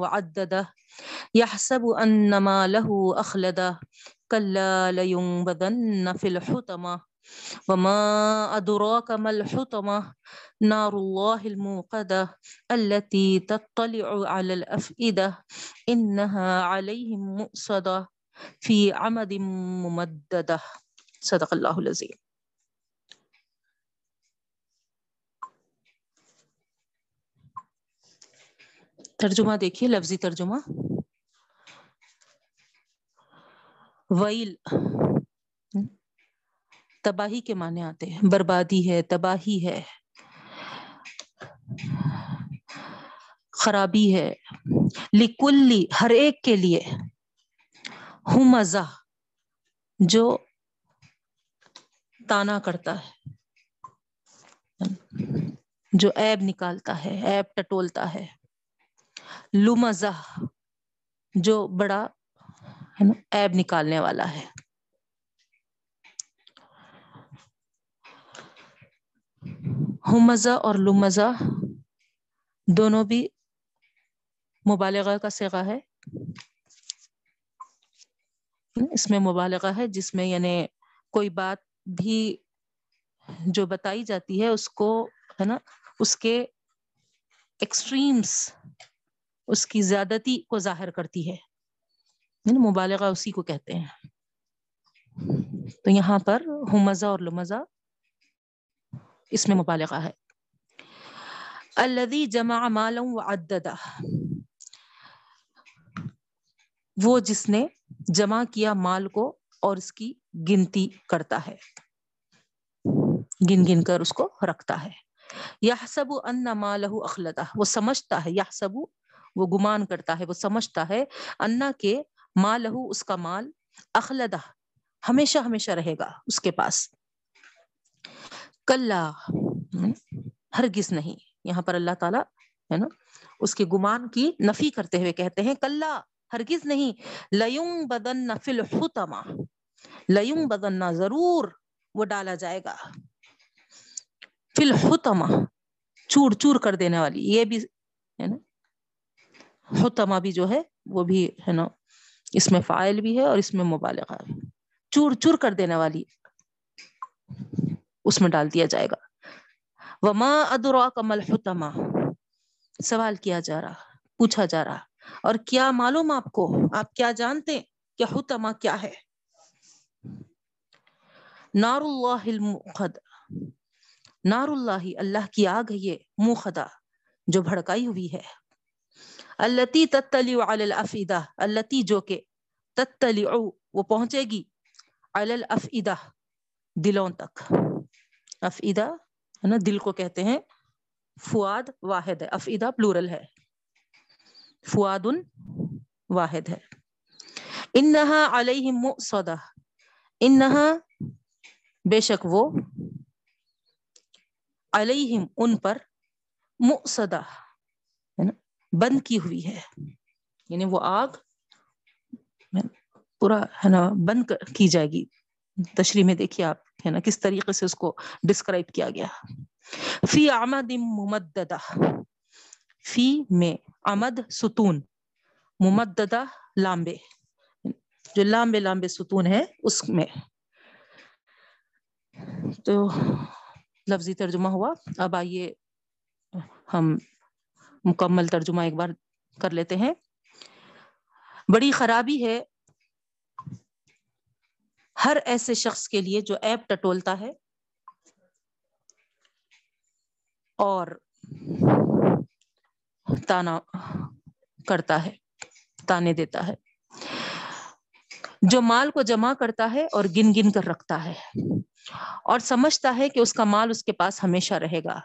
وعدده، يحسب أن ماله أخلده. كلا لينبذن في الحطمة. وما أدراك ما الحطمة؟ نار الله الموقدة التي تطلع على الأفئدة. إنها عليهم مؤصدة في عمد ممددة. صدق الله العظيم. ترجمہ دیکھیے، لفظی ترجمہ۔ ویل، تباہی کے معنی آتے ہیں۔ بربادی ہے، تباہی ہے۔ خرابی ہے۔ لکلی، ہر ایک کے لیے۔ ہوں مزہ جو تانا کرتا ہے۔ جو ایب نکالتا ہے ایب ٹٹولتا ہے۔ لمزہ، جو بڑا، ہے نا ایب نکالنے والا ہے۔ ہمزہ اور لمزہ دونوں بھی مبالغہ کا سگا ہے۔ اس میں مبالغہ ہے، جس میں یعنی کوئی بات بھی جو بتائی جاتی ہے، اس کو، ہے نا، اس کے ایکسٹریمس اس کی زیادتی کو ظاہر کرتی ہے۔ یعنی مبالغہ اسی کو کہتے ہیں۔ تو یہاں پر ہمزہ اور لمزہ اس میں مبالغہ ہے۔ الذي جمع مالا وعددا وہ جس نے جمع کیا مال کو اور اس کی گنتی کرتا ہے۔ گن گن کر اس کو رکھتا ہے۔ یحسب ان مالہ اخلدہ۔ وہ سمجھتا ہے، یحسب وہ گمان کرتا ہے، وہ سمجھتا ہے، انا کے مالہ اس کا مال اخلدہ، ہمیشہ ہمیشہ رہے گا اس کے پاس۔ کل ہرگز نہیں۔ یہاں پر اللہ تعالیٰ، ہے نا، اس کے گمان کی نفی کرتے ہوئے کہتے ہیں کل ہرگز نہیں۔ لیوں بدن فل حتما لیوں بدن ضرور وہ ڈالا جائے گا۔ فل حتما چور چور کر دینے والی، یہ بھی، ہے نا حتما بھی جو ہے، وہ بھی ہے نا، اس میں فائل بھی ہے اور اس میں مبالغہ بھی چور چور کر دینے والی اس میں ڈال دیا جائے گا۔ وما ادرا کمل حتما سوال کیا جا رہا، پوچھا جا رہا۔ اور کیا معلوم آپ کو؟ آپ کیا جانتے کہ حتما کیا ہے؟ نار اللہ المخد نار اللہ اللہ کی آگ ہے یہ مخدا جو بھڑکائی ہوئی ہے۔ التی تتلی علی الافیدہ التی جو کہ تتلی وہ پہنچے گی علی الافیدہ دلوں تک. افیدہ ہے نا، دل کو کہتے ہیں فواد واحد ہے. افیدہ پلورل ہے. فواد واحد ہے. انہا علیہ مؤصدہ انہا بے شک وہ علیہم ان پر مؤصدہ بند کی ہوئی ہے۔ یعنی وہ آگ پورا ہے نا بند کی جائے گی۔ تشریح میں دیکھیے آپ ہے نا کس طریقے سے اس کو ڈسکرائب کیا گیا۔ فی آمد ممددہ۔ فی میں آمد ستون، ممددہ لامبے۔ جو لامبے لامبے ستون ہے اس میں۔ تو لفظی ترجمہ ہوا۔ اب آئیے ہم مکمل ترجمہ ایک بار کر لیتے ہیں۔ بڑی خرابی ہے۔ ہر ایسے شخص کے لیے جو ایپ ٹٹولتا ہے۔ اور تانا کرتا ہے، تانے دیتا ہے۔ جو مال کو جمع کرتا ہے اور گن گن کر رکھتا ہے۔ اور سمجھتا ہے کہ اس کا مال اس کے پاس ہمیشہ رہے گا۔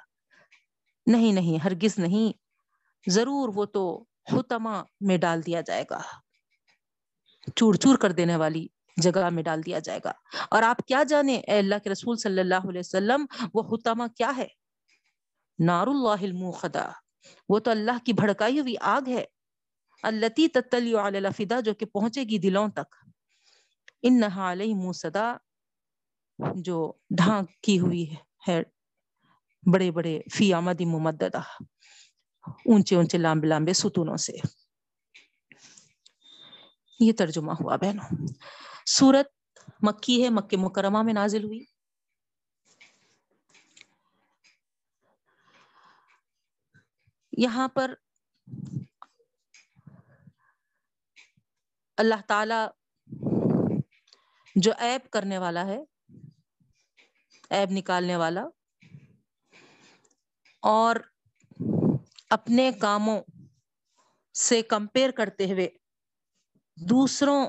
نہیں نہیں، ہرگز نہیں۔ ضرور وہ تو حتما میں ڈال دیا جائے گا۔ چور چور کر دینے والی جگہ میں ڈال دیا جائے گا۔ اور آپ کیا جانے اے اللہ کے رسول صلی اللہ علیہ وسلم، وہ حتما کیا ہے؟ نار اللہ الموخدا وہ تو اللہ کی بھڑکائی ہوئی آگ ہے۔ التی تتلی علی الفدا، جو کہ پہنچے گی دلوں تک۔ انہا علیہ موسدا جو ڈھانک کی ہوئی ہے، بڑے بڑے فی آمد ممددہ۔ اونچے اونچے لامبے لامبے ستونوں سے۔ یہ ترجمہ ہوا بہنوں۔ سورت مکی ہے، مکہ مکرمہ میں نازل ہوئی۔ یہاں پر اللہ تعالی جو ایپ کرنے والا ہے ایب نکالنے والا، اور اپنے کاموں سے کمپیئر کرتے ہوئے دوسروں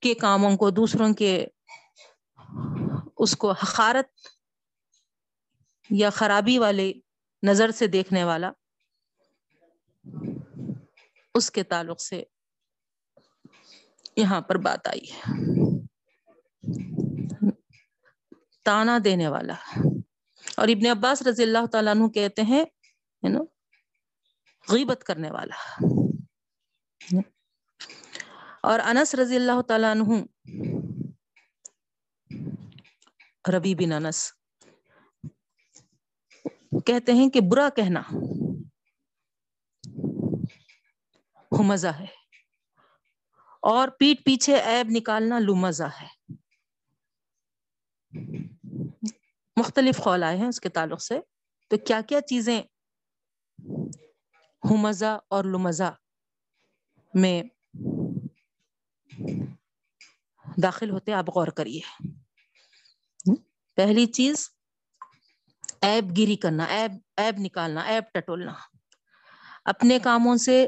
کے کاموں کو، دوسروں کے اس کو حقارت یا خرابی والے نظر سے دیکھنے والا اس کے تعلق سے یہاں پر بات آئی ہے۔ تانا دینے والا۔ اور ابن عباس رضی اللہ تعالیٰ عنہ کہتے ہیں غیبت کرنے والا۔ اور انس رضی اللہ تعالیٰ عنہ، ربی بن انس، کہتے ہیں کہ برا کہنا مزہ ہے۔ اور پیٹ پیچھے ایب نکالنا لمزہ ہے۔ مختلف خول آئے ہیں اس کے تعلق سے۔ تو کیا کیا چیزیں ہمزہ اور لمزہ میں داخل ہوتے آپ غور کریے۔ پہلی چیز ایب گیری کرنا ایب ایب نکالنا ایب ٹٹولنا۔ اپنے کاموں سے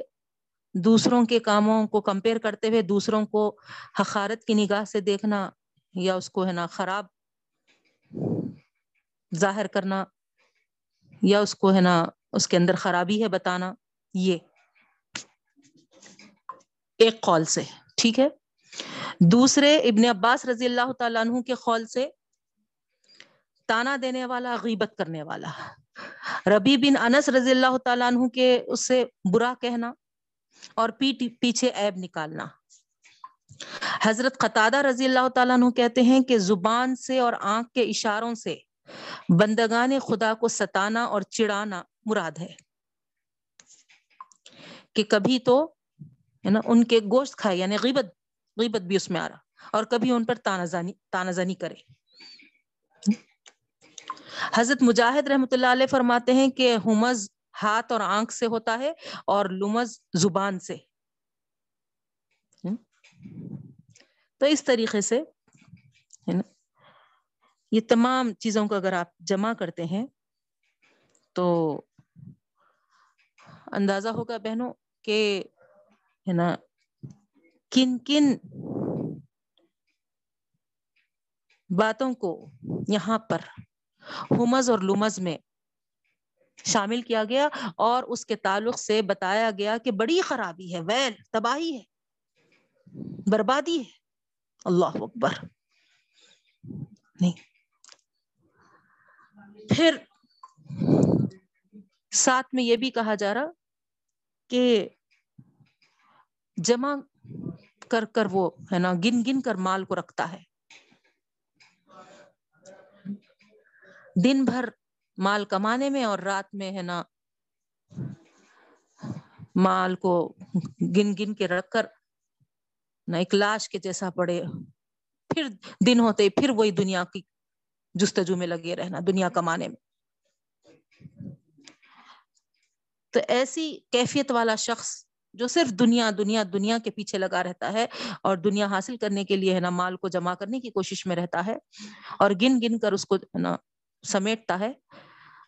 دوسروں کے کاموں کو کمپیئر کرتے ہوئے دوسروں کو حقارت کی نگاہ سے دیکھنا یا اس کو ہے نا خراب ظاہر کرنا یا اس کو ہے نا اس کے اندر خرابی ہے بتانا، یہ ایک قول سے، ٹھیک ہے؟ دوسرے، ابن عباس رضی اللہ تعالیٰ عنہ کے قول سے تانا دینے والا، غیبت کرنے والا۔ ربی بن انس رضی اللہ تعالیٰ عنہ کے اس سے برا کہنا اور پیٹ، پیچھے عیب نکالنا۔ حضرت قطادہ رضی اللہ تعالیٰ عنہ کہتے ہیں کہ زبان سے اور آنکھ کے اشاروں سے بندگان خدا کو ستانا اور چڑانا مراد ہے۔ کہ کبھی تو، ہے نا، ان کے گوشت کھائے یعنی غیبت غیبت بھی اس میں آ رہا، اور کبھی ان پر تانزانی تانزانی کرے۔ حضرت مجاہد رحمۃ اللہ علیہ فرماتے ہیں کہ ہمز ہاتھ اور آنکھ سے ہوتا ہے اور لمز زبان سے۔ تو اس طریقے سے یہ تمام چیزوں کو اگر آپ جمع کرتے ہیں تو اندازہ ہوگا بہنوں کہ ہے نا، کن کن باتوں کو یہاں پر ہومز اور لومز میں شامل کیا گیا اور اس کے تعلق سے بتایا گیا کہ بڑی خرابی ہے، ویل، تباہی ہے، بربادی ہے۔ اللہ اکبر۔ نہیں۔ پھر ساتھ میں یہ بھی کہا جا رہا کہ جمع کر کر وہ ہے نا، گن گن کر مال کو رکھتا ہے۔ دن بھر مال کمانے میں اور رات میں ہے نا مال کو گن گن کے رکھ کر نہ ایک لاش کے جیسا پڑے۔ پھر دن ہوتے پھر وہی دنیا کی جستجو میں لگے رہنا دنیا کمانے میں۔ تو ایسی کیفیت والا شخص جو صرف دنیا دنیا دنیا کے پیچھے لگا رہتا ہے اور دنیا حاصل کرنے کے لیے ہے نا مال کو جمع کرنے کی کوشش میں رہتا ہے اور گن گن کر اس کو نا سمیٹتا ہے۔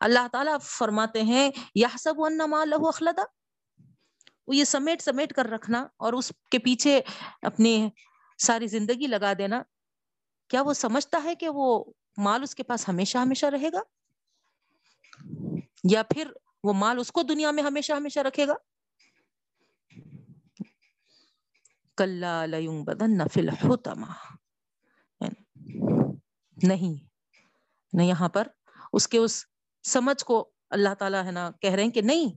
اللہ تعالیٰ فرماتے ہیں یہ سب لہو اخلدا وہ یہ سمیٹ سمیٹ کر رکھنا اور اس کے پیچھے اپنی ساری زندگی لگا دینا۔ کیا وہ سمجھتا ہے کہ وہ مال اس کے پاس ہمیشہ ہمیشہ رہے گا؟ یا پھر وہ مال اس کو دنیا میں ہمیشہ ہمیشہ رکھے گا؟ کل بدن نہیں نہیں، یہاں پر اس کے اس سمجھ کو اللہ تعالیٰ ہے نا کہہ رہے ہیں کہ نہیں،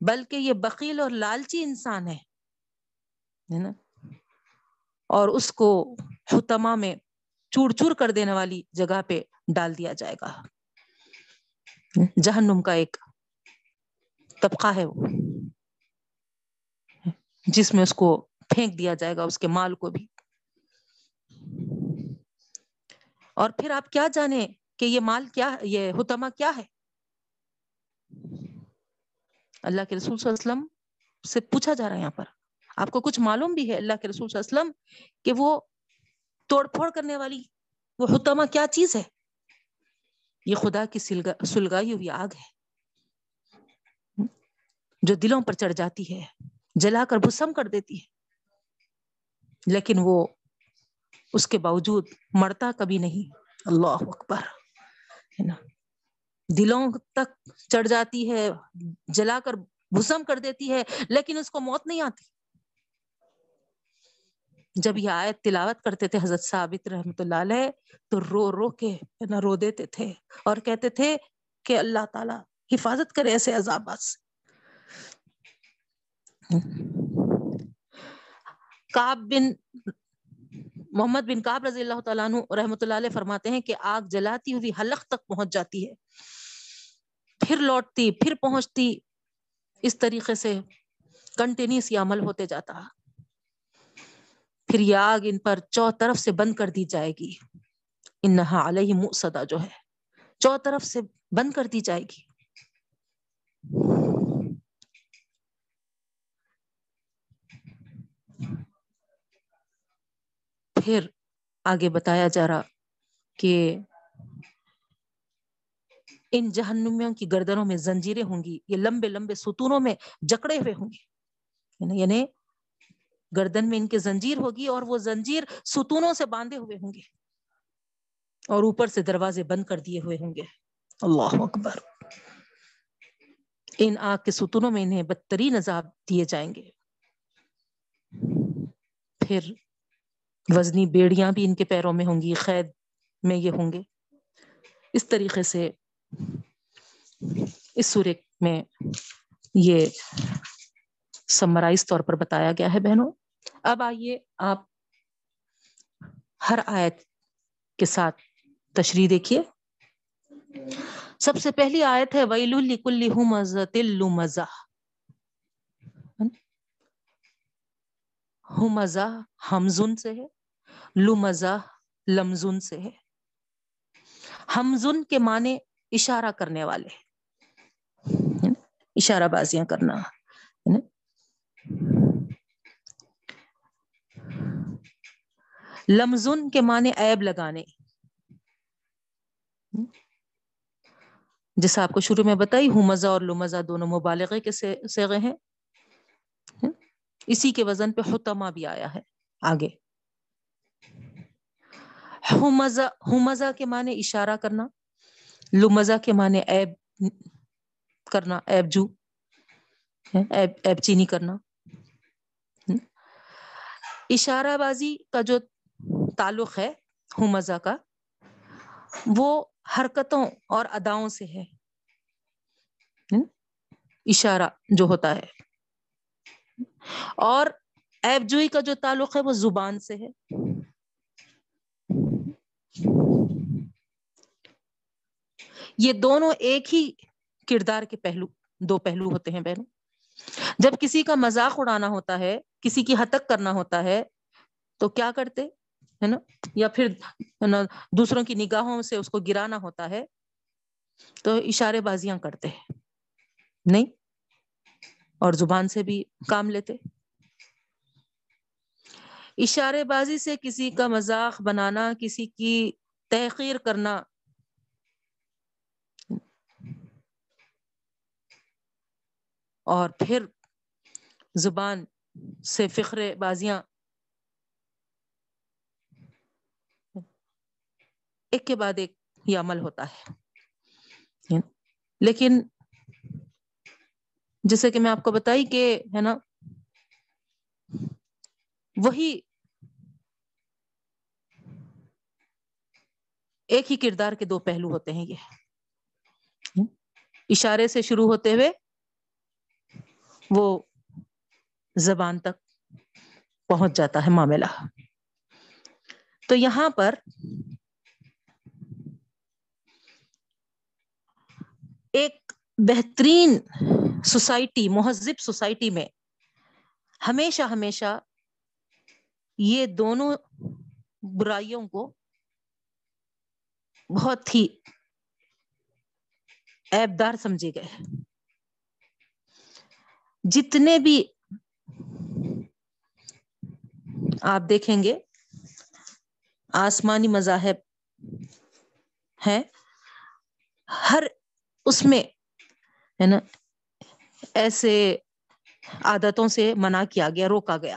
بلکہ یہ بکیل اور لالچی انسان ہے نا؟ اور اس کو حتما میں چور چور کر دینے والی جگہ پہ ڈال دیا جائے گا۔ جہنم کا ایک طبقہ ہے وہ۔ جس میں اس کو پھینک دیا جائے گا، اس کے مال کو بھی۔ اور پھر آپ کیا جانے کہ یہ مال کیا، یہ حتما کیا ہے؟ اللہ کے رسول صلی اللہ علیہ وسلم سے پوچھا جا رہا ہے یہاں پر۔ آپ کو کچھ معلوم بھی ہے اللہ کے رسول صلی اللہ علیہ وسلم کہ وہ توڑ پھوڑ کرنے والی۔ وہ حتما کیا چیز ہے؟ یہ خدا کی سلگائی ہوئی آگ ہے۔ جو دلوں پر چڑھ جاتی ہے، جلا کر بھسم کر دیتی ہے۔ لیکن وہ اس کے باوجود مرتا کبھی نہیں۔ اللہ اکبر۔ ہے نا؟ دلوں تک چڑھ جاتی ہے، جلا کر بھسم کر دیتی ہے، لیکن اس کو موت نہیں آتی۔ جب یہ آیت تلاوت کرتے تھے حضرت ثابت رحمت اللہ علیہ، تو رو رو کے نا، رو دیتے تھے اور کہتے تھے کہ اللہ تعالی حفاظت کرے ایسے عذابات سے کاب بن محمد بن کاب رضی اللہ تعالیٰ عنہ رحمۃ اللہ علیہ فرماتے ہیں کہ آگ جلاتی ہوئی حلق تک پہنچ جاتی ہے۔ پھر لوٹتی، پھر پہنچتی، اس طریقے سے کنٹینیوس یہ عمل ہوتے جاتا۔ پھر یہ آگ ان پر چو طرف سے بند کر دی جائے گی۔ انہا علیہ مؤصدہ جو ہے، چو طرف سے بند کر دی جائے گی۔ پھر آگے بتایا جا رہا کہ ان جہنمیوں کی گردنوں میں زنجیریں ہوں گی، یہ لمبے لمبے ستونوں میں جکڑے ہوئے ہوں گے۔ یعنی, یعنی گردن میں ان کے زنجیر ہوگی اور وہ زنجیر ستونوں سے باندھے ہوئے ہوں گے اور اوپر سے دروازے بند کر دیے ہوئے ہوں گے۔ اللہ اکبر۔ ان آگ کے ستونوں میں انہیں بدترین عذاب دیے جائیں گے۔ پھر وزنی بیڑیاں بھی ان کے پیروں میں ہوں گی، قید میں یہ ہوں گے۔ اس طریقے سے اس سورے میں یہ سمرائز طور پر بتایا گیا ہے بہنوں۔ اب آئیے آپ ہر آیت کے ساتھ تشریح دیکھیے۔ سب سے پہلی آیت ہے، ویل کل تلو مزہ مزہ ہمزن سے ہے لو مزہ لمزن سے ہے۔ ہمزن کے معنی اشارہ کرنے والے اشارہ بازیاں کرنا۔ لمزن کے معنی عیب لگانے۔ جیسا آپ کو شروع میں بتائی ہوں اور لمزہ دونوں مبالغے کے سیغے ہیں۔ اسی کے وزن پہ حتما بھی آیا ہے، آگے۔ ہمزہ کے معنی اشارہ کرنا، لمزہ کے معنی عیب کرنا، عیب جو عیب چینی کرنا۔ اشارہ بازی کا جو تعلق ہے ہمزہ کا، وہ حرکتوں اور اداؤں سے ہے۔ اشارہ جو ہوتا ہے۔ اور ایب جوئی کا جو تعلق ہے وہ زبان سے ہے۔ یہ دونوں ایک ہی کردار کے پہلو، دو پہلو ہوتے ہیں بہنوں۔ جب کسی کا مذاق اڑانا ہوتا ہے، کسی کی ہتک کرنا ہوتا ہے، تو کیا کرتے؟ ہے نا؟ یا پھر دوسروں کی نگاہوں سے اس کو گرانا ہوتا ہے، تو اشارے بازیاں کرتے ہیں۔ نہیں؟ اور زبان سے بھی کام لیتے۔ اشارے بازی سے کسی کا مذاق بنانا، کسی کی تحقیر کرنا۔ اور پھر زبان سے فخر بازیاں ایک کے بعد ایک یہ عمل ہوتا ہے۔ لیکن جیسے کہ میں آپ کو بتائی کہ ہے نا وہی ایک ہی کردار کے دو پہلو ہوتے ہیں یہ۔ اشارے سے شروع ہوتے ہوئے وہ زبان تک پہنچ جاتا ہے معاملہ۔ تو یہاں پر ایک بہترین سوسائٹی، مہذب سوسائٹی میں ہمیشہ ہمیشہ یہ دونوں برائیوں کو بہت ہی ایبدار سمجھے گئے جتنے بھی آپ دیکھیں گے، آسمانی مذاہب ہے ہر اس میں، ہے نا، ایسے عادتوں سے منع کیا گیا، روکا گیا۔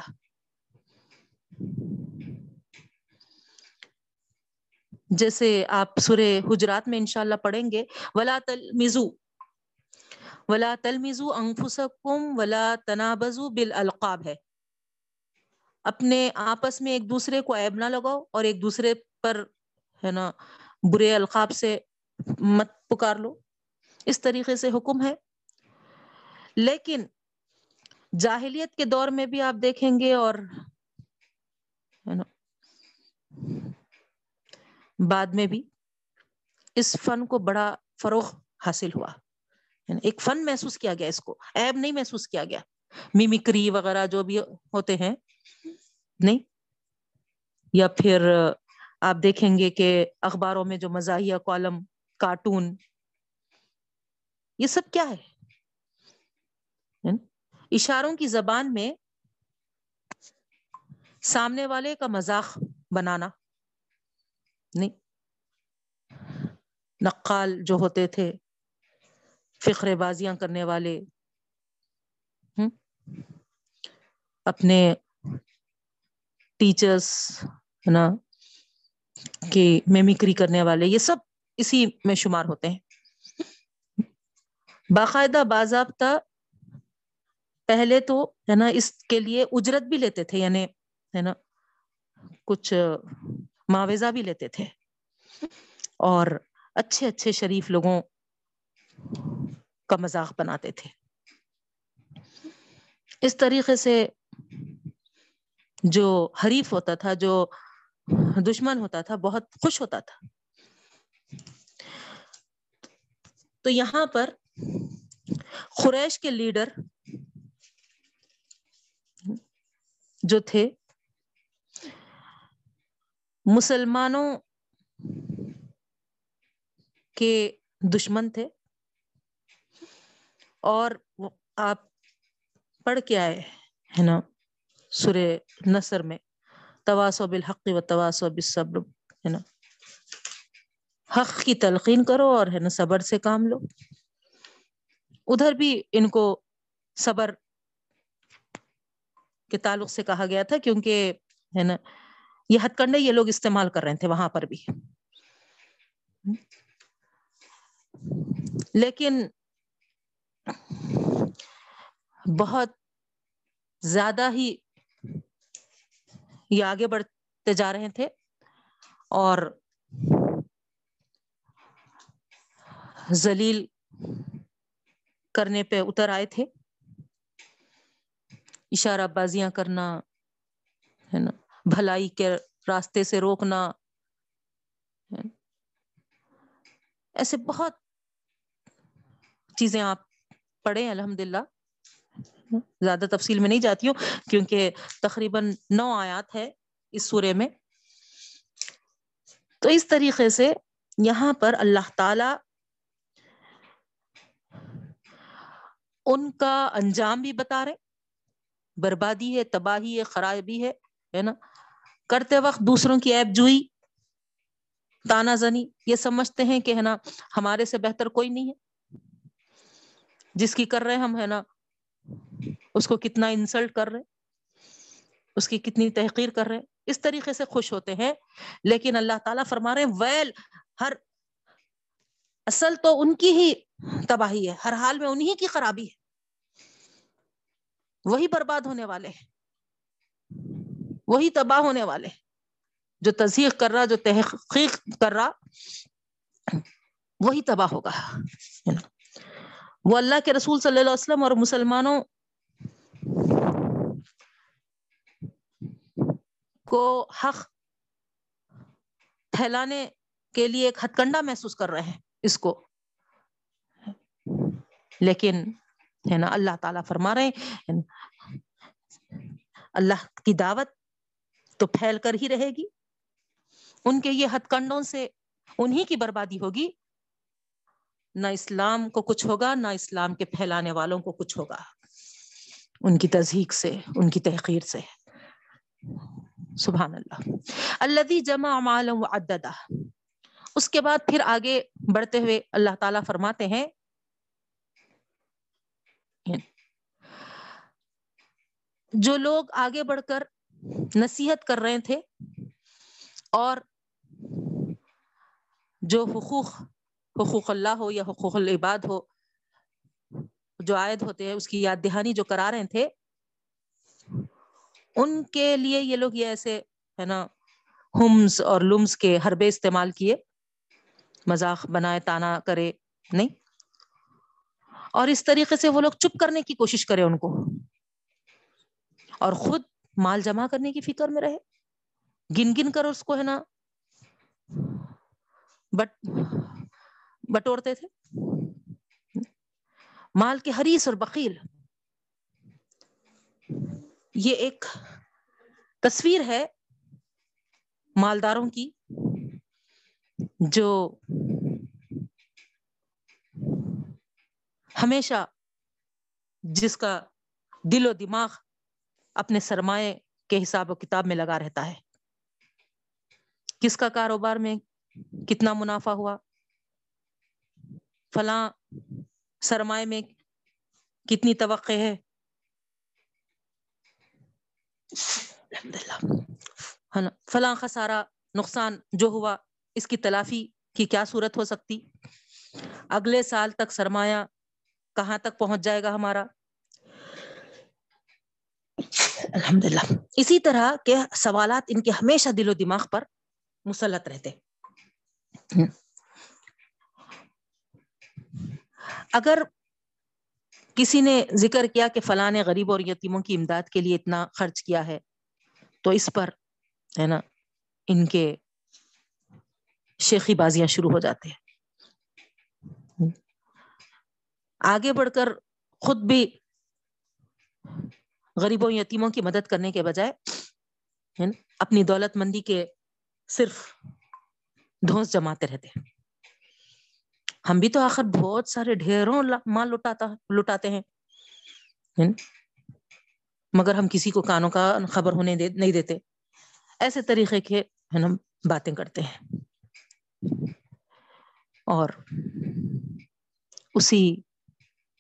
جیسے آپ سورے حجرات میں انشاءاللہ پڑھیں گے، ولا تل مزو ولا تل مزو انفسکم ولا تنابزو بالالقاب ہے۔ اپنے آپس میں ایک دوسرے کو عیب نہ لگاؤ اور ایک دوسرے پر، ہے نا، برے القاب سے مت پکار لو۔ اس طریقے سے حکم ہے۔ لیکن جاہلیت کے دور میں بھی آپ دیکھیں گے اور بعد میں بھی اس فن کو بڑا فروغ حاصل ہوا۔ یعنی ایک فن محسوس کیا گیا، اس کو عیب نہیں محسوس کیا گیا۔ میمکری وغیرہ جو بھی ہوتے ہیں، نہیں۔ یا پھر آپ دیکھیں گے کہ اخباروں میں جو مزاحیہ کالم، کارٹون یہ سب کیا ہے؟ اشاروں کی زبان میں سامنے والے کا مذاق بنانا۔ نہیں۔ نقال جو ہوتے تھے فخر بازیاں کرنے والے۔ اپنے ٹیچرس ہے نا؟ کہ میمیکری کرنے والے۔ یہ سب اسی میں شمار ہوتے ہیں۔ باقاعدہ باضابطہ پہلے تو، ہے نا، اس کے لیے اجرت بھی لیتے تھے یعنی ہے نا، کچھ معاوضہ بھی لیتے تھے۔ اور اچھے اچھے شریف لوگوں کا مذاق بناتے تھے۔ اس طریقے سے جو حریف ہوتا تھا، جو دشمن ہوتا تھا، بہت خوش ہوتا تھا۔ تو یہاں پر قریش کے لیڈر جو تھے، مسلمانوں کے دشمن تھے۔ اور آپ پڑھ کے آئے ہے نا سورہ نصر میں تواسو بالحق و تواسو بالصبر، ہے نا۔ حق کی تلقین کرو اور ہے نا صبر سے کام لو۔ ادھر بھی ان کو صبر کے تعلق سے کہا گیا تھا، کیونکہ ہے نا، یہ ہتھ کنڈے یہ لوگ استعمال کر رہے تھے وہاں پر بھی۔ لیکن بہت زیادہ ہی یہ آگے بڑھتے جا رہے تھے اور زلیل کرنے پہ اتر آئے تھے۔ اشارہ بازیاں کرنا، ہے نا، بھلائی کے راستے سے روکنا ایسے بہت چیزیں آپ پڑھیں الحمد للہ زیادہ تفصیل میں نہیں جاتی ہوں، کیونکہ تقریباً نو آیات ہے اس سورے میں۔ تو اس طریقے سے یہاں پر اللہ تعالی ان کا انجام بھی بتا رہے بربادی ہے، تباہی ہے، خرابی ہے ہے نا؟ کرتے وقت دوسروں کی ایپ جوئی۔ تانا زنی، یہ سمجھتے ہیں کہ ہے نا، ہمارے سے بہتر کوئی نہیں ہے۔ جس کی کر رہے ہم، ہے نا، اس کو کتنا انسلٹ کر رہے اس کی کتنی تحقیر کر رہے اس طریقے سے خوش ہوتے ہیں، لیکن اللہ تعالیٰ فرما رہے ہیں، ویل، ہر اصل تو ان کی ہی تباہی ہے، ہر حال میں انہی کی خرابی ہے۔ وہی برباد ہونے والے ہیں۔ وہی تباہ ہونے والے جو تصدیق کر رہا، جو تحقیق کر رہا، وہی تباہ ہوگا۔ وہ اللہ کے رسول صلی اللہ علیہ وسلم اور مسلمانوں کو حق پھیلانے کے لیے ایک ہتھ کنڈا محسوس کر رہے ہیں۔ اس کو۔ لیکن ہے نا اللہ تعالیٰ فرما رہے ہیں۔ اللہ کی دعوت تو پھیل کر ہی رہے گی۔ ان کے یہ ہتھ کنڈوں سے انہی کی بربادی ہوگی۔ نہ اسلام کو کچھ ہوگا، نہ اسلام کے پھیلانے والوں کو کچھ ہوگا۔ ان کی تزہیق سے، ان کی تحقیر سے۔ سبحان اللہ۔ اللہ جمع و اس کے بعد پھر آگے بڑھتے ہوئے اللہ تعالیٰ فرماتے ہیں۔ جو لوگ آگے بڑھ کر نصیحت کر رہے تھے اور جو حقوق حقوق اللہ ہو یا حقوق العباد ہو، جو عائد ہوتے ہیں، اس کی یاد دہانی جو کرا رہے تھے، ان کے لیے یہ لوگ یہ ایسے، ہے نا ہمس اور لمس کے حربے استعمال کیے۔ مذاق بنائے، تانا کرے، نہیں؟ اور اس طریقے سے وہ لوگ چپ کرنے کی کوشش کرے ان کو۔ اور خود مال جمع کرنے کی فکر میں رہے۔ گن گن کر اس کو ہے نا۔ بٹ، بٹورتے تھے۔ مال کے حریص اور بکیل یہ ایک تصویر ہے مالداروں کی۔ جو ہمیشہ جس کا دل و دماغ اپنے سرمایہ کے حساب و کتاب میں لگا رہتا ہے۔ کس کا کاروبار میں کتنا منافع ہوا؟ فلاں سرمایہ میں کتنی توقع ہے؟ فلاں کا سارا نقصان جو ہوا اس کی تلافی کی کیا صورت ہو سکتی؟ اگلے سال تک سرمایہ کہاں تک پہنچ جائے گا ہمارا؟ الحمد للہ اسی طرح کے سوالات ان کے ہمیشہ دل و دماغ پر مسلط رہتے۔ اگر کسی نے ذکر کیا کہ فلاں نے غریب اور یتیموں کی امداد کے لیے اتنا خرچ کیا ہے تو اس پر ہے نا ان کے شیخی بازیاں شروع ہو جاتے ہیں۔ آگے بڑھ کر خود بھی غریبوں یتیموں کی مدد کرنے کے بجائے اپنی دولت مندی کے صرف دھوس جماتے رہتے ہم بھی تو آخر بہت سارے ڈھیروں مال لٹاتا، لٹاتے ہیں۔ مگر ہم کسی کو کانوں کا خبر ہونے دے، نہیں دیتے۔ ایسے طریقے کے ہے نا باتیں کرتے ہیں۔ اور اسی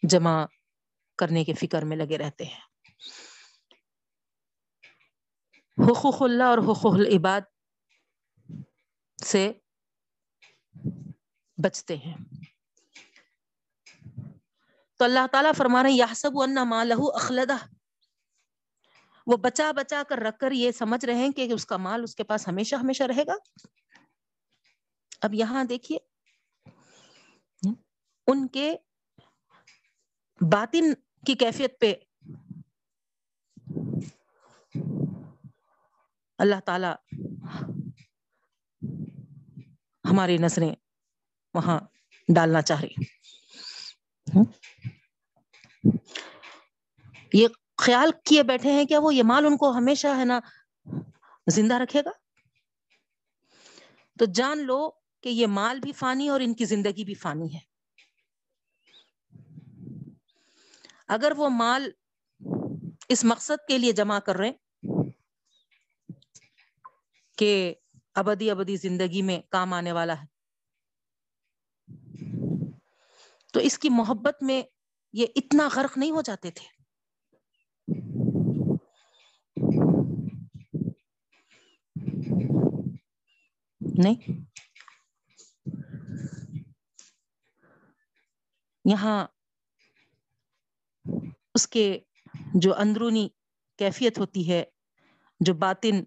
جمع کرنے کے فکر میں لگے رہتے ہیں۔ حقوق اللہ اور حقوق العباد سے بچتے ہیں۔ تو اللہ تعالیٰ فرما رہے یا سب مالہ اخلدہ۔ وہ بچا بچا کر رکھ کر یہ سمجھ رہے ہیں کہ اس کا مال اس کے پاس ہمیشہ ہمیشہ رہے گا۔ اب یہاں دیکھیے۔ ان کے باطن کی کیفیت پہ اللہ تعالی ہماری نظریں وہاں ڈالنا چاہ رہی یہ خیال کیے بیٹھے ہیں کیا وہ یہ مال ان کو ہمیشہ ہے نا زندہ رکھے گا؟ تو جان لو کہ یہ مال بھی فانی اور ان کی زندگی بھی فانی ہے۔ اگر وہ مال اس مقصد کے لیے جمع کر رہے کہ ابدی ابدی زندگی میں کام آنے والا ہے، تو اس کی محبت میں یہ اتنا غرق نہیں ہو جاتے تھے۔ نہیں۔ یہاں اس کے جو اندرونی کیفیت ہوتی ہے، جو باطن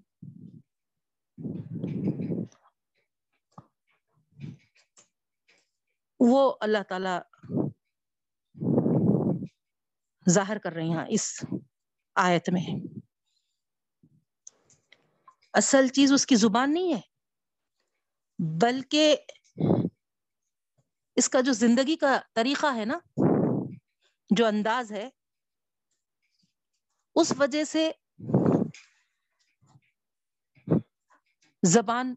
وہ اللہ تعالی ظاہر کر رہے ہیں اس آیت میں۔ اصل چیز اس کی زبان نہیں ہے، بلکہ اس کا جو زندگی کا طریقہ ہے نا، جو انداز ہے، اس وجہ سے زبان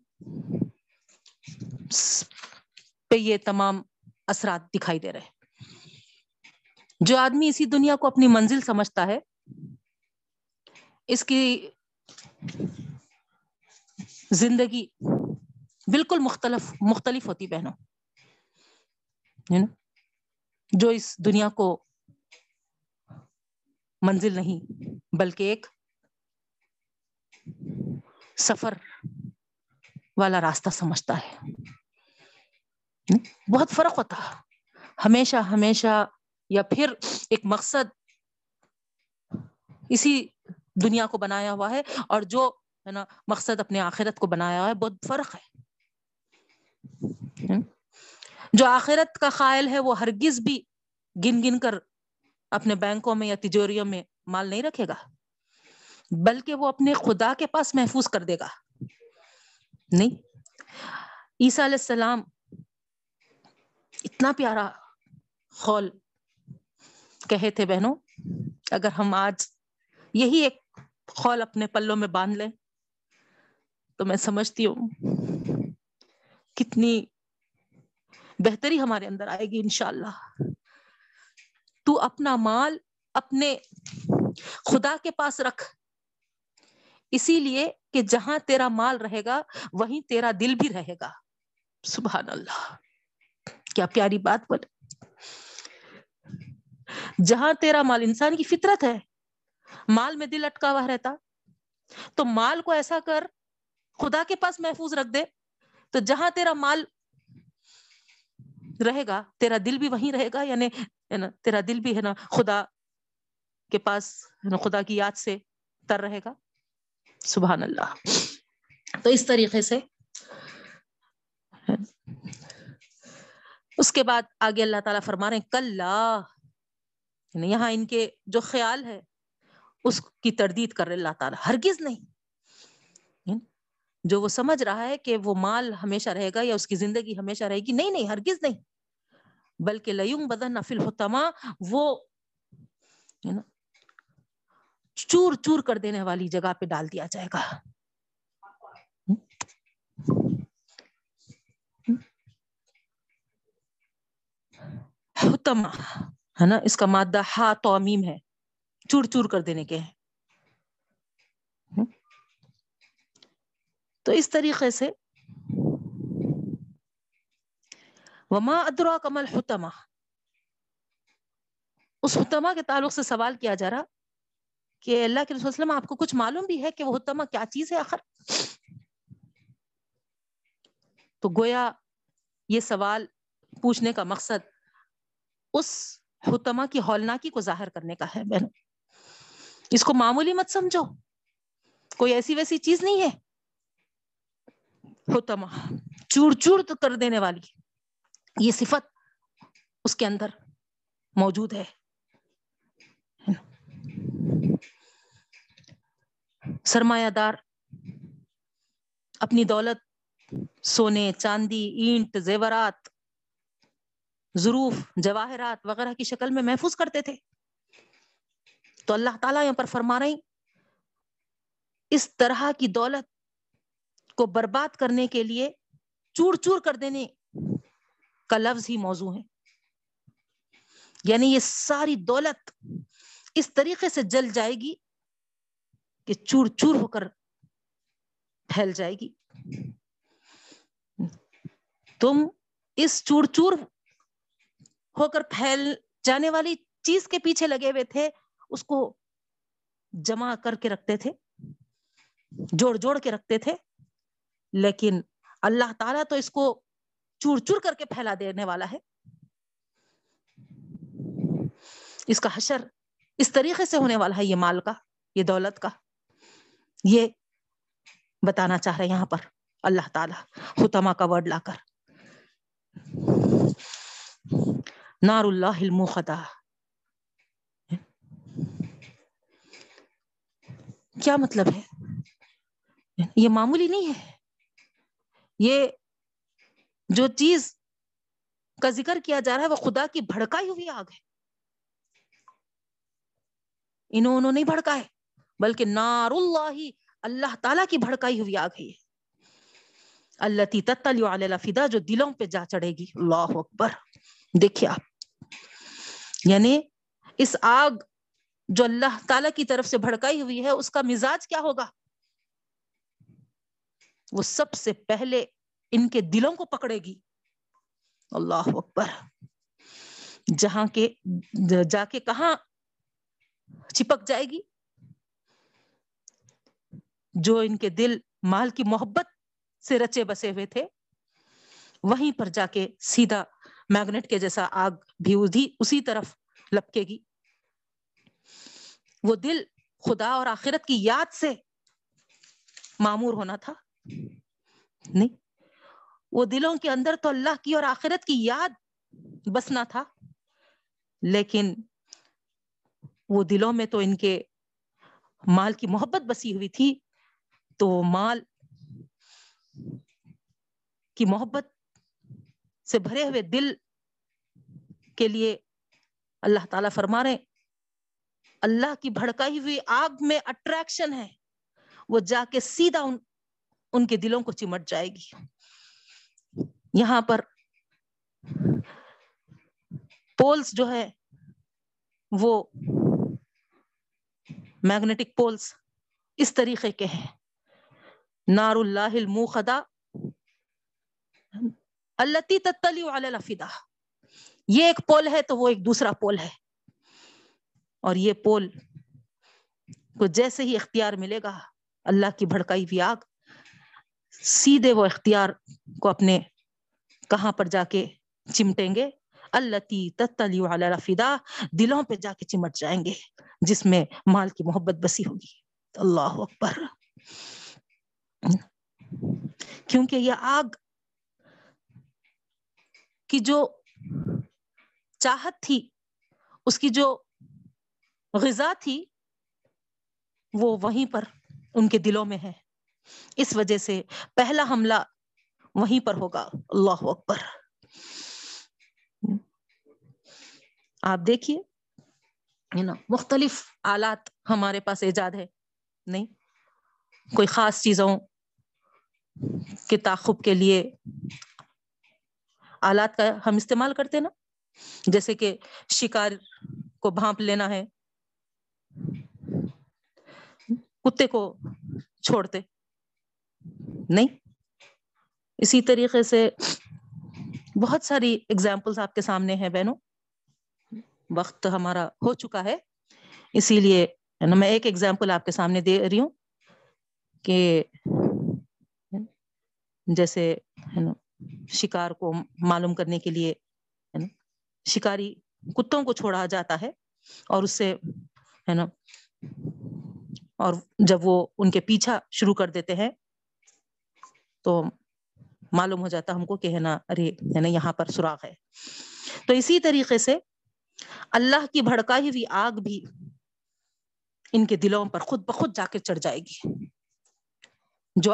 پہ یہ تمام اثرات دکھائی دے رہے جو آدمی اسی دنیا کو اپنی منزل سمجھتا ہے، اس کی زندگی بالکل مختلف مختلف ہوتی بہنوں۔ جو اس دنیا کو منزل نہیں، بلکہ ایک سفر والا راستہ سمجھتا ہے۔ بہت فرق ہوتا ہمیشہ ہمیشہ یا پھر ایک مقصد اسی دنیا کو بنایا ہوا ہے اور جو ہے نا مقصد اپنے آخرت کو بنایا ہوا ہے، بہت فرق ہے۔ جو آخرت کا خائل ہے وہ ہرگز بھی گن گن کر اپنے بینکوں میں یا تجوریوں میں مال نہیں رکھے گا، بلکہ وہ اپنے خدا کے پاس محفوظ کر دے گا۔ نہیں، عیسیٰ علیہ السلام اتنا پیارا خول کہے تھے بہنوں، اگر ہم آج یہی ایک خول اپنے پلوں میں باندھ لیں تو میں سمجھتی ہوں کتنی بہتری ہمارے اندر آئے گی انشاءاللہ۔ تو اپنا مال اپنے خدا کے پاس رکھ۔ اسی لیے کہ جہاں تیرا مال رہے گا، وہیں تیرا دل بھی رہے گا۔ سبحان اللہ کیا پیاری بات بولے۔ جہاں تیرا مال، انسان کی فطرت ہے، مال میں دل اٹکا ہوا رہتا، تو مال کو ایسا کر، خدا کے پاس محفوظ رکھ دے۔ تو جہاں تیرا مال رہے گا، تیرا دل بھی وہیں رہے گا یعنی تیرا دل بھی ہے نا خدا کے پاس خدا کی یاد سے تر رہے گا۔ سبحان اللہ۔ تو اس طریقے سے اس کے بعد آگے اللہ تعالیٰ فرما رہے ہیں کل یعنی یہاں ان کے جو خیال ہے، اس کی تردید کر رہے اللہ تعالیٰ، ہرگز نہیں۔ جو وہ سمجھ رہا ہے کہ وہ مال ہمیشہ رہے گا یا اس کی زندگی ہمیشہ رہے گی، نہیں نہیں، ہرگز نہیں۔ بلکہ لیوں بدن نفل ہوتما وہ چور چور کر دینے والی جگہ پہ ڈال دیا جائے گا۔ ہوتما ہے نا؟ اس کا مادہ ہا تومیم ہے۔ چور چور کر دینے کے۔ ہیں تو اس طریقے سے وما ادرا کمل حتما اس حتما کے تعلق سے سوال کیا جا رہا کہ اللہ کے رسول وسلم آپ کو کچھ معلوم بھی ہے کہ وہ حتما کیا چیز ہے آخر؟ تو گویا یہ سوال پوچھنے کا مقصد اس حتما کی ہولناکی کو ظاہر کرنے کا ہے بہن اس کو معمولی مت سمجھو۔ کوئی ایسی ویسی چیز نہیں ہے۔ حتما چور چور تو کر دینے والی۔ یہ صفت اس کے اندر موجود ہے۔ سرمایہ دار اپنی دولت، سونے، چاندی، اینٹ، زیورات، ظروف، جواہرات وغیرہ کی شکل میں محفوظ کرتے تھے۔ تو اللہ تعالیٰ یہاں پر فرما رہی اس طرح کی دولت کو برباد کرنے کے لیے چور چور کر دینے کا لفظ ہی موضوع ہے۔ یعنی یہ ساری دولت اس طریقے سے جل جائے گی کہ چور چور ہو کر پھیل جائے گی۔ تم اس چور چور ہو کر پھیل جانے والی چیز کے پیچھے لگے ہوئے تھے، اس کو جمع کر کے رکھتے تھے، جوڑ جوڑ کے رکھتے تھے۔ لیکن اللہ تعالیٰ تو اس کو چور چور کر کے پھیلا دینے والا ہے۔ اس کا حشر اس طریقے سے ہونے والا ہے، یہ مال کا، یہ دولت کا۔ یہ بتانا چاہ رہے یہاں پر اللہ تعالیٰ حتما کا ورڈ لا کر۔ نار اللہ المخدا کیا مطلب ہے؟ یہ معمولی نہیں ہے۔ یہ جو چیز کا ذکر کیا جا رہا ہے وہ خدا کی بھڑکائی ہوئی آگ ہے۔ انہوں انہوں نہیں بھڑکائے بلکہ نار اللہ ہی، اللہ تعالیٰ کی بھڑکائی ہوئی آگ ہے اللہ تی تتلی فدا جو دلوں پہ جا چڑھے گی۔ اللہ اکبر۔ دیکھیے آپ۔ یعنی اس آگ جو اللہ تعالی کی طرف سے بھڑکائی ہوئی ہے، اس کا مزاج کیا ہوگا؟ وہ سب سے پہلے ان کے دلوں کو پکڑے گی۔ اللہ اکبر۔ جہاں کے، جا کے کہاں چپک جائے گی؟ جو ان کے دل مال کی محبت سے رچے بسے ہوئے تھے، وہیں پر جا کے سیدھا میگنیٹ کے جیسا آگ بھی اسی طرف لپکے گی۔ وہ دل خدا اور آخرت کی یاد سے معمور ہونا تھا۔ نہیں۔ وہ دلوں کے اندر تو اللہ کی اور آخرت کی یاد بسنا تھا، لیکن وہ دلوں میں تو ان کے مال کی محبت بسی ہوئی تھی۔ تو وہ مال کی محبت سے بھرے ہوئے دل کے لیے اللہ تعالیٰ فرما رہے اللہ کی بھڑکائی ہوئی آگ میں اٹریکشن ہے۔ وہ جا کے سیدھا ان ان کے دلوں کو چمٹ جائے گی۔ یہاں پر پولس جو ہے وہ میگنیٹک پولس اس طریقے کے ہیں۔ نار اللہ الموخدا اللہ تتلی الفدا یہ ایک پول ہے تو وہ ایک دوسرا پول ہے۔ اور یہ پول کو جیسے ہی اختیار ملے گا، اللہ کی بھڑکائی ہوئی آگ سیدھے وہ اختیار کو اپنے کہاں پر جا کے چمٹیں گے؟ اللہ تتلی فدا دلوں پہ جا کے چمٹ جائیں گے، جس میں مال کی محبت بسی ہوگی۔ اللہ اکبر۔ کیونکہ یہ آگ کی جو چاہت تھی، اس کی جو غذا تھی، وہ وہیں پر ان کے دلوں میں ہے۔ اس وجہ سے پہلا حملہ وہیں پر ہوگا۔ اللہ اکبر۔ آپ دیکھیے نا، مختلف آلات ہمارے پاس ایجاد ہے۔ نہیں، کوئی خاص چیزوں کے تعخب کے لیے آلات کا ہم استعمال کرتے نا۔ جیسے کہ شکار کو بھانپ لینا ہے، کتے کو چھوڑتے۔ نہیں؟ اسی طریقے سے بہت ساری اگزامپلس آپ کے سامنے ہیں بہنوں۔ وقت ہمارا ہو چکا ہے۔ اسی لیے یعنی میں ایک ایگزامپل آپ کے سامنے دے رہی ہوں کہ جیسے یعنی شکار کو معلوم کرنے کے لیے یعنی شکاری کتوں کو چھوڑا جاتا ہے اور اس سے ہے نا اور جب وہ ان کے پیچھا شروع کر دیتے ہیں تو معلوم ہو جاتا ہم کو کہ ہے نا، ارے، ہے نا، یہاں پر سوراخ ہے۔ تو اسی طریقے سے اللہ کی بھڑکائی ہوئی آگ بھی ان کے دلوں پر خود بخود جا کے چڑھ جائے گی۔ جو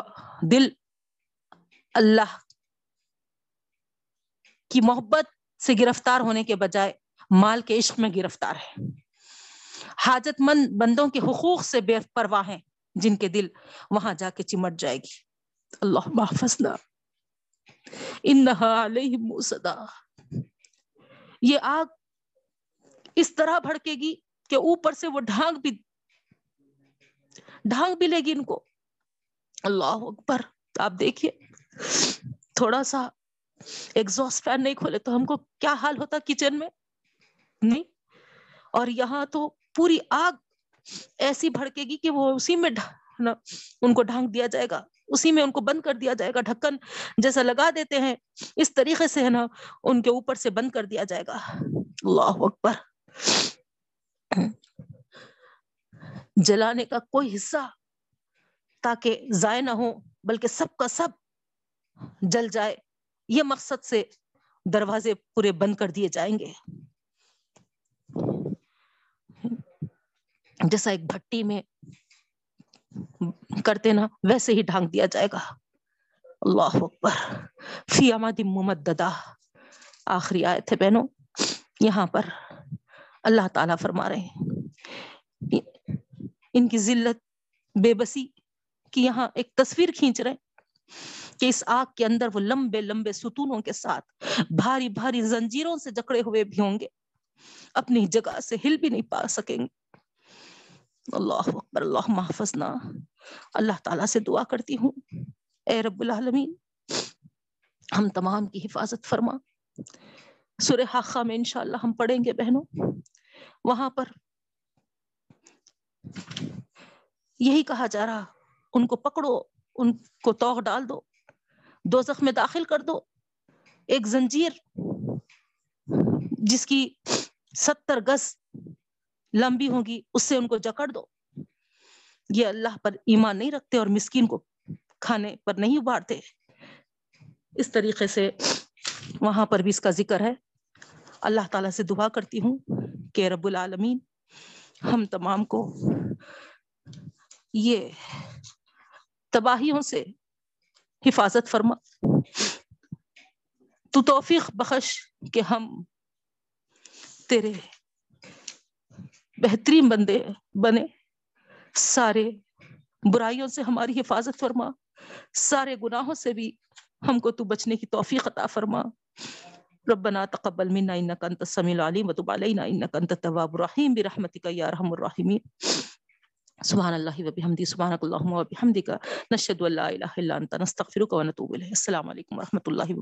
دل اللہ کی محبت سے گرفتار ہونے کے بجائے مال کے عشق میں گرفتار ہے۔ حاجت مند بندوں کے حقوق سے بے پرواہ ہیں جن کے دل وہاں جا کے چمٹ جائے گی۔ اللہ محفظ یہ آگ اس طرح بھڑکے گی کہ اوپر سے وہ ڈھانگ بھی ڈھانگ بھی لے گی ان کو۔ اللہ اکبر۔ آپ دیکھیے۔ تھوڑا سا ایگزاسٹ فین نہیں کھولے تو ہم کو کیا حال ہوتا کچن میں؟ نہیں۔ اور یہاں تو پوری آگ ایسی بھڑکے گی کہ وہ اسی میں ان کو ڈھانک دیا جائے گا۔ اسی میں ان کو بند کر دیا جائے گا، ڈھکن جیسا لگا دیتے ہیں۔ اس طریقے سے ہے نا، ان کے اوپر سے بند کر دیا جائے گا۔ اللہ اکبر۔ جلانے کا کوئی حصہ تاکہ ضائع نہ ہو، بلکہ سب کا سب جل جائے۔ یہ مقصد سے دروازے پورے بند کر دیے جائیں گے۔ جیسا ایک بھٹی میں کرتے نا، ویسے ہی ڈھانک دیا جائے گا۔ اللہ اکبر۔ فی اماد ممددہ۔ آخری آئے تھے بہنوں۔ یہاں پر اللہ تعالیٰ فرما رہے ہیں۔ ان کی ذلت بے بسی کی یہاں ایک تصویر کھینچ رہے کہ اس آگ کے اندر وہ لمبے لمبے ستونوں کے ساتھ بھاری بھاری زنجیروں سے جکڑے ہوئے بھی ہوں گے۔ اپنی جگہ سے ہل بھی نہیں پا سکیں گے۔ اللہ اکبر، اللہ محفظنا۔ اللہ تعالیٰ سے دعا کرتی ہوں۔ اے رب العالمین، ہم تمام کی حفاظت فرما۔ سورہ حاقہ میں انشاءاللہ ہم پڑھیں گے بہنوں۔ وہاں پر یہی کہا جا رہا، ان کو پکڑو، ان کو توغ ڈال دو دو میں داخل کر دو۔ ایک زنجیر جس کی ستر گز لمبی ہوگی اس سے ان کو جکڑ دو۔ یہ اللہ پر ایمان نہیں رکھتے اور مسکین کو کھانے پر نہیں ابھارتے۔ اس طریقے سے وہاں پر بھی اس کا ذکر ہے۔ اللہ تعالیٰ سے دعا کرتی ہوں کہ رب العالمین، ہم تمام کو یہ تباہیوں سے حفاظت فرما۔ تو توفیق بخش کہ ہم تیرے بہترین بندے بنے۔ سارے برائیوں سے ہماری حفاظت فرما۔ سارے گناہوں سے بھی ہم کو تو بچنے کی توفیق عطا فرما۔ ربنا تقبل منا انك انت السميع العليم وتب علينا انك انت التواب الرحيم برحمتك يا ارحم الراحمين سبحان الله وبحمده سبحانك اللهم وبحمدك نشهد ان لا اله الا انت نستغفرك ونتوب اليك السلام عليكم ورحمه الله وبركاته